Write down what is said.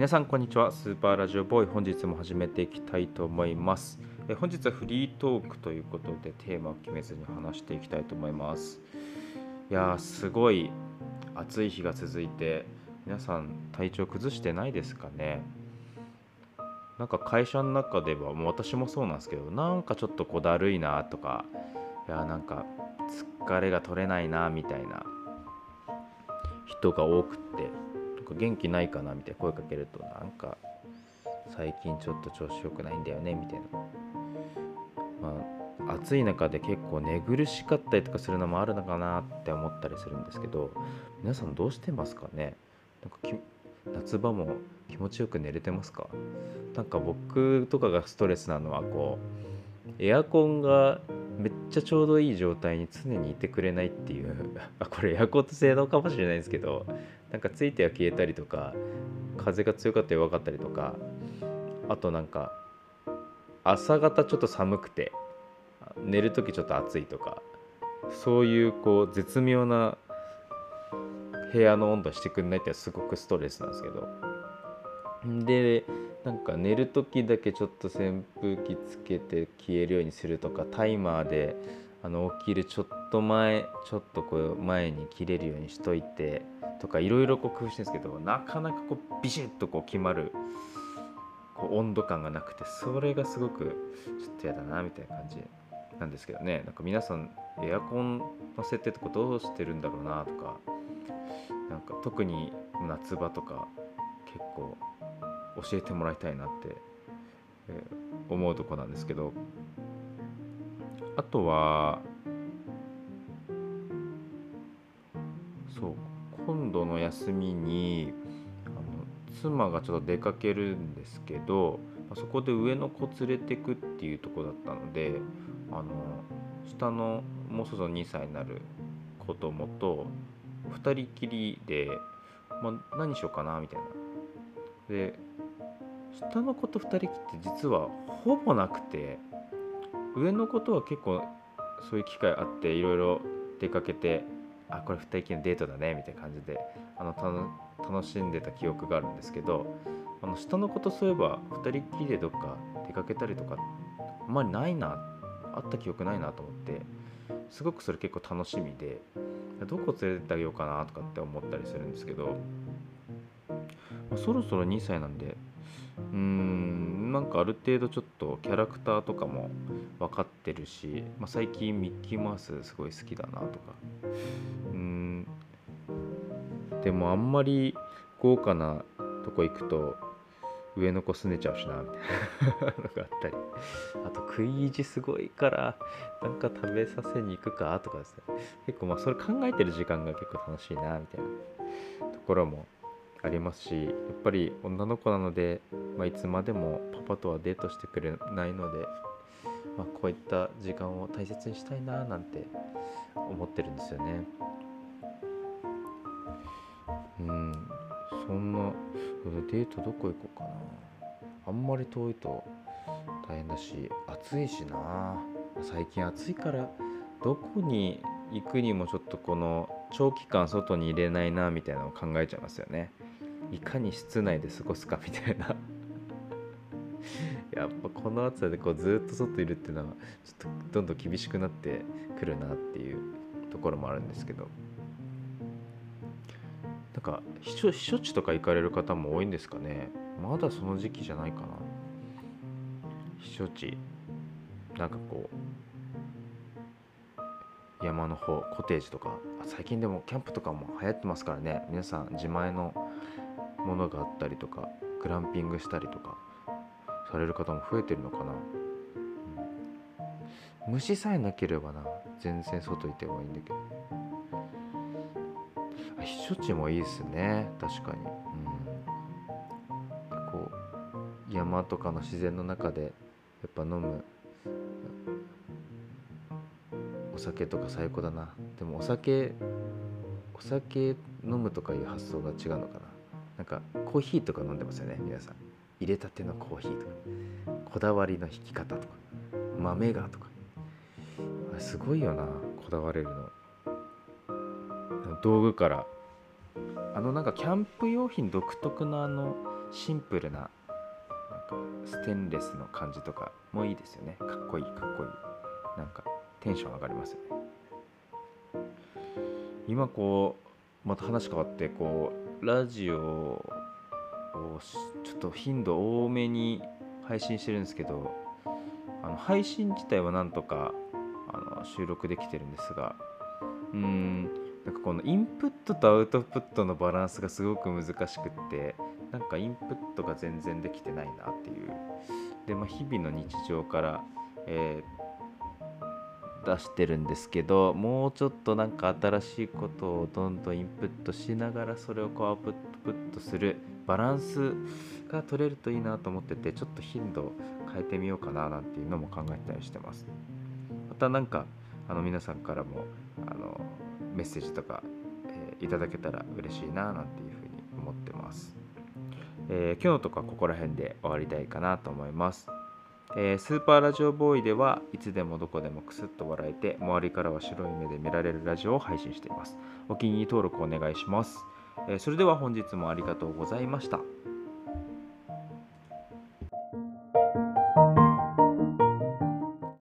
皆さんこんにちは。スーパーラジオボーイ。本日も始めていきたいと思います。え本日はフリートークということでテーマを決めずに話していきたいと思います。いやーすごい暑い日が続いて皆さん体調崩してないですかね？なんか会社の中ではもう私もそうなんですけどなんかちょっとこだるいなとかいやなんか疲れが取れないなみたいな人が多くって。元気ないかなみたいな声かけるとなんか最近ちょっと調子良くないんだよねみたいな。まあ暑い中で結構寝苦しかったりとかするのもあるのかなって思ったりするんですけど皆さんどうしてますかね？なんか夏場も気持ちよく寝れてますか？なんか僕とかがストレスなのはこうエアコンがめっちゃちょうどいい状態に常にいてくれないっていう あこれエアコンと性能かもしれないですけどなんかついては消えたりとか風が強かったり弱かったりとかあとなんか朝方ちょっと寒くて寝る時ちょっと暑いとかそういうこう絶妙な部屋の温度してくんないってすごくストレスなんですけど。でなんか寝る時だけちょっと扇風機つけて消えるようにするとかタイマーであの起きるちょっと前ちょっとこう前に切れるようにしといてとかいろいろ工夫してるんですけどなかなかこうビシッとこう決まるこう温度感がなくてそれがすごくちょっと嫌だなみたいな感じなんですけどね。なんか皆さんエアコンの設定とかどうしてるんだろうなとかなんか特に夏場とか結構教えてもらいたいなって、え思うとこなんですけどあとはそう今度の休みにあの妻がちょっと出かけるんですけどそこで上の子連れてくっていうとこだったのであの下のもうそろそろ2歳になる子供と2人きりで、まあ、何しようかなみたいな。で下の子と2人きって実はほぼなくて上の子とは結構そういう機会あっていろいろ出かけてあこれ2人きりのデートだねみたいな感じであの楽しんでた記憶があるんですけどあの下の子とそういえば2人きりでどっか出かけたりとかあんまりないなあった記憶ないなと思ってすごくそれ結構楽しみでどこ連れてってあげようかなとかって思ったりするんですけど、まあ、そろそろ2歳なんでうんなんかある程度ちょっとキャラクターとかも分かってるし、まあ、最近ミッキーマウスすごい好きだなとか。うんでもあんまり豪華なとこ行くと上の子すねちゃうしなみたいな。のがあったり。あと食い意地すごいからなんか食べさせに行くかとかですね。結構まあそれ考えてる時間が結構楽しいなみたいなところもありますしやっぱり女の子なので、まあ、いつまでもパパとはデートしてくれないので、まあ、こういった時間を大切にしたいななんて思ってるんですよね。うんそんなデートどこ行こうかなあんまり遠いと大変だし暑いしな最近暑いからどこに行くにもちょっとこの長期間外に入れないなみたいなのを考えちゃいますよね。いかに室内で過ごすかみたいな。やっぱこの暑さでこうずっと外いるっていうのはちょっとどんどん厳しくなってくるなっていうところもあるんですけど。なんか避暑地とか行かれる方も多いんですかね。まだその時期じゃないかな。避暑地。なんかこう山の方コテージとか。最近でもキャンプとかも流行ってますからね。皆さん自前のものがあったりとかグランピングしたりとかされる方も増えてるのかな、うん、虫さえなければな全然外いてもいいんだけど。避暑地もいいですね。確かに、うん、こう山とかの自然の中でやっぱ飲むお酒とか最高だな。でもお酒お酒飲むとかいう発想が違うのかな。かコーヒーとか飲んでますよね皆さん。入れたてのコーヒーとか。こだわりの引き方とか。豆がとか。すごいよなこだわれるの。道具から。あのなんかキャンプ用品独特のあのシンプルななんかステンレスの感じとかもいいですよね。かっこいいかっこいい。なんかテンション上がりますよね。今こうまた話変わってこうラジオをちょっと頻度多めに配信してるんですけどあの配信自体はなんとかあの収録できてるんですがうんなんかこのインプットとアウトプットのバランスがすごく難しくってなんかインプットが全然できてないなっていう。で、まあ、日々の日常から、え、出してるんですけどもうちょっとなんか新しいことをどんどんインプットしながらそれをこうアウトプットするバランスが取れるといいなと思っててちょっと頻度を変えてみようかななんていうのも考えたりしてます。またなんかあの皆さんからもあのメッセージとか、えー、いただけたら嬉しいななんていうふうに思ってます、えー、今日のとこはここら辺で終わりたいかなと思います。えー、スーパーラジオボーイではいつでもどこでもクスッと笑えて周りからは白い目で見られるラジオを配信しています。お気に入り登録お願いします、えー、それでは本日もありがとうございました。